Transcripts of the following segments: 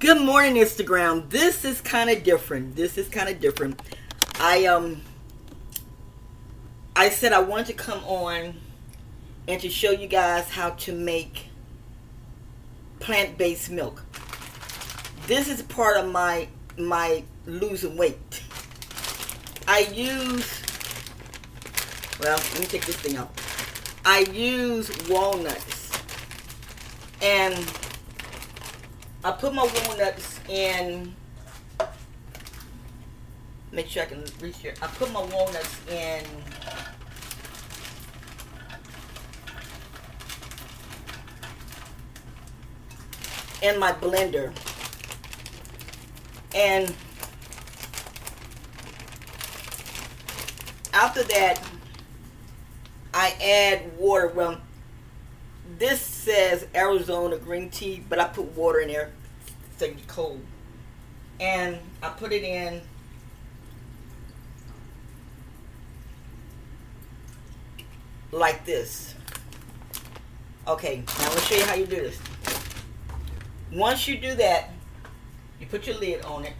Good morning, Instagram. This is kind of different. This is kind of different. I um I said I wanted to come on and to show you guys how to make plant-based milk. This is part of my my losing weight. I use well, let me take this thing out. I use walnuts and I put my walnuts in. Make sure I can reach here. I put my walnuts in. In my blender. And after that, I add water. Well, this says Arizona green tea, but I put water in there so it's cold. And I put it in like this. Okay, now I'm to show you how you do this. Once you do that, you put your lid on it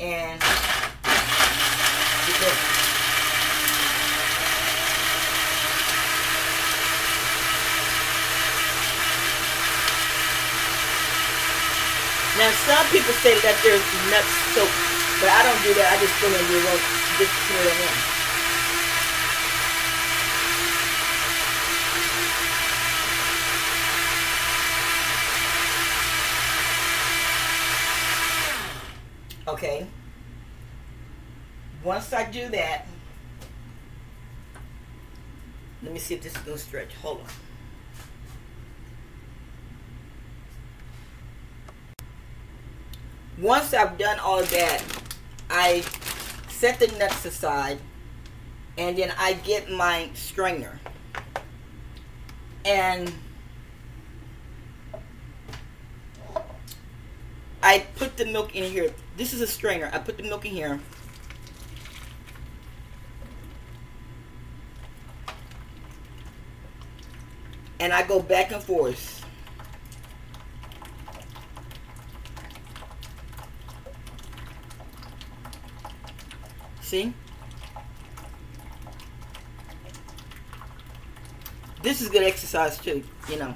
and Now, some people say that there's nut soap, but I don't do that. I just put in the rope, just pour it in. Okay. Once I do that, let me see if this is going to stretch. Hold on. Once I've done all that, I set the nuts aside and then I get my strainer. And I put the milk in here. This is a strainer. I put the milk in here. And I go back and forth. See? This is good exercise too, you know.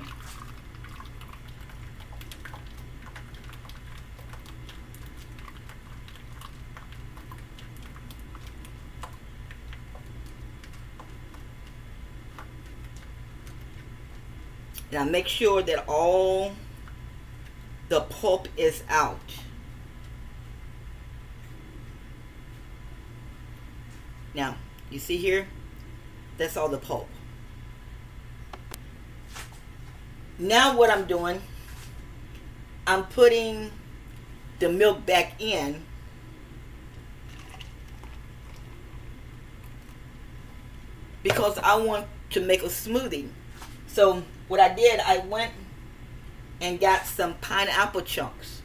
Now make sure that all the pulp is out. Now, you see here? That's all the pulp. Now what I'm doing, I'm putting the milk back in because I want to make a smoothie. So what I did, I went and got some pineapple chunks.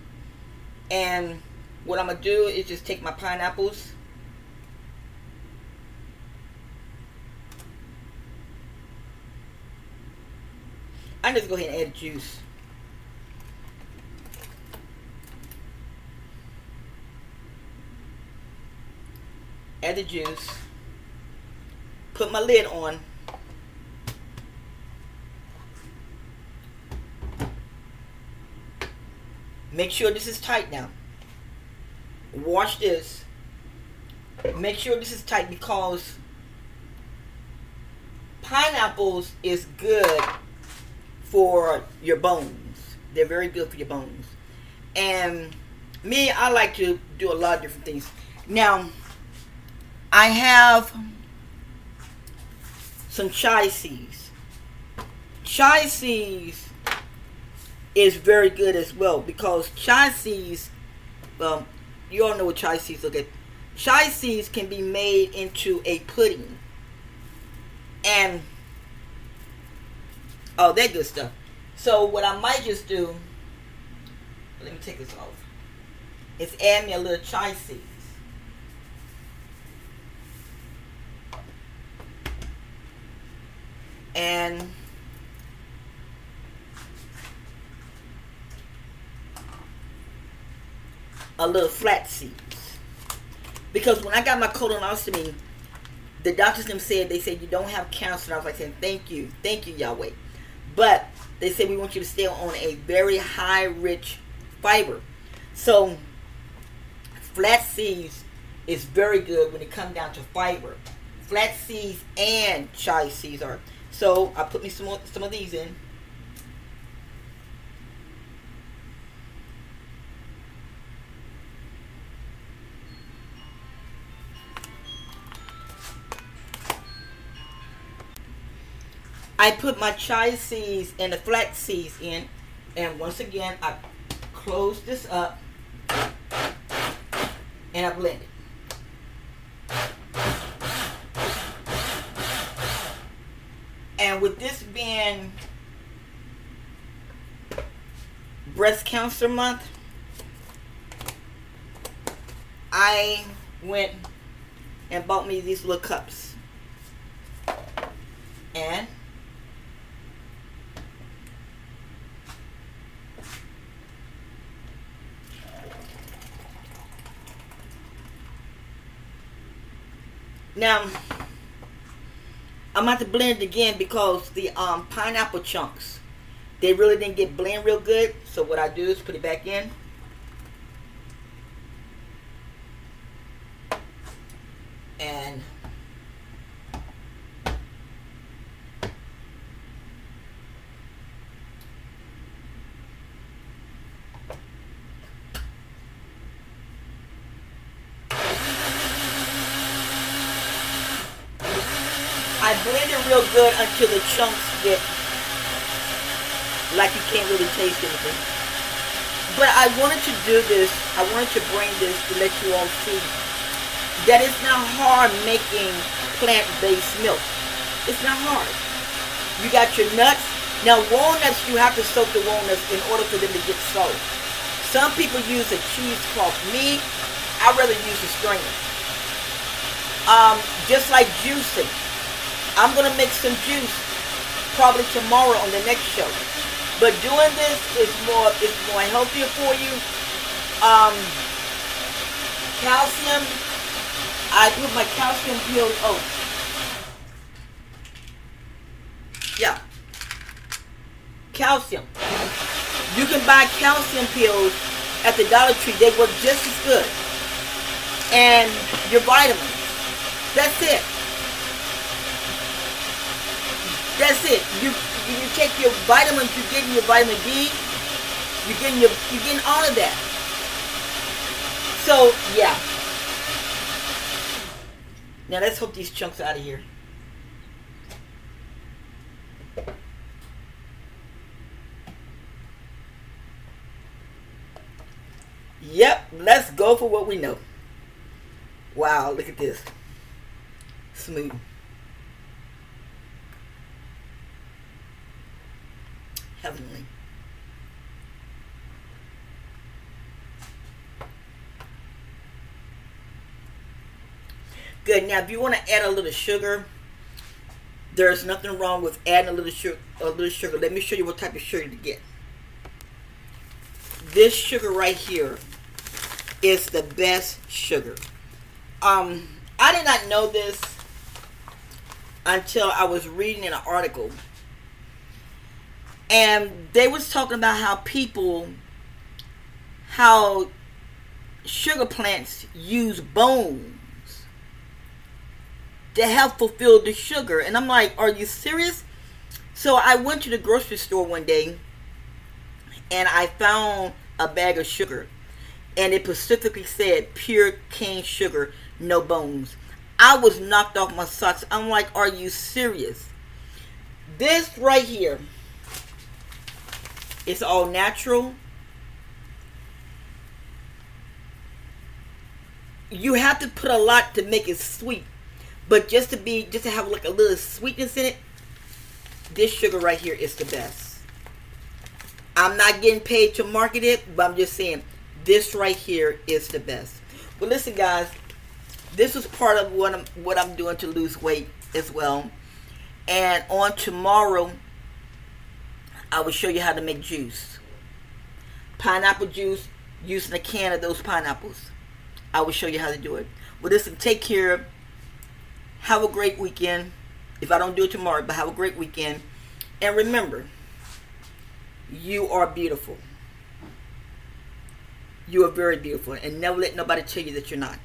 And what I'm going to do is just take my pineapples I'm just go ahead and add juice. Add the juice. Put my lid on. Make sure this is tight now. Wash this. Make sure this is tight because pineapples is good for your bones. They're very good for your bones. And me, I like to do a lot of different things. Now, I have some chia seeds. Chia seeds is very good as well because chia seeds, well, you all know what chia seeds look at. Chia seeds can be made into a pudding. And Oh, that good stuff. So what I might just do, let me take this off, is add me a little chia seeds. And a little flat seeds. Because when I got my colonoscopy, the doctors them said they said you don't have cancer. And I was like saying thank you, thank you Yahweh. But they said we want you to stay on a very high rich fiber. So flat seeds is very good when it comes down to fiber. Flat seeds and chia seeds are. So I put me some some of these in. I put my chia seeds and the flax seeds in. And once again, I close this up and I blend it. And with this being breast cancer month, I went and bought me these little cups. And Now, I'm about to blend again because the um, pineapple chunks, they really didn't get blend real good. So what I do is put it back in. And blend it real good until the chunks get like you can't really taste anything. But I wanted to do this, I wanted to bring this to let you all see that it's not hard making plant-based milk. It's not hard. You got your nuts. Now walnuts, you have to soak the walnuts in order for them to get soaked. Some people use a cheesecloth. Me, I rather use a strainer. Um, just like juicing. I'm going to make some juice probably tomorrow on the next show. But doing this is more is more healthier for you. Um, calcium. I put my calcium pills. Oh, yeah, calcium. You can buy calcium pills at the Dollar Tree. They work just as good. And your vitamins. That's it. That's it. You take your vitamins, you're getting your vitamin D, you're getting your you're getting all of that. So yeah. Now let's hope these chunks out of here. Yep, let's go for what we know. Wow, look at this. Smooth. Good. Now, if you want to add a little sugar, there's nothing wrong with adding a little sugar. A little sugar. Let me show you what type of sugar to get. This sugar right here is the best sugar. Um, I did not know this until I was reading an article and they was talking about how people how sugar plants use bones to help fulfill the sugar. And i'm like are you serious? So i went to the grocery store one day and i found a bag of sugar. And it specifically said pure cane sugar no bones. I was knocked off my socks. I'm like are you serious? This right here it's all natural. You have to put a lot to make it sweet. But just to be, just to have like a little sweetness in it, this sugar right here is the best. I'm not getting paid to market it, but I'm just saying this right here is the best. Well, listen, guys, this is part of what I'm what I'm doing to lose weight as well. And on tomorrow, I will show you how to make juice. Pineapple juice, using a can of those pineapples. I will show you how to do it. Well, listen, take care. Have a great weekend. If I don't do it tomorrow, but have a great weekend. And remember, you are beautiful. You are very beautiful. And never let nobody tell you that you're not.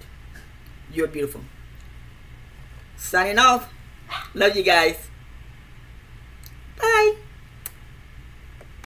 You're beautiful. Signing off. Love you guys. Bye.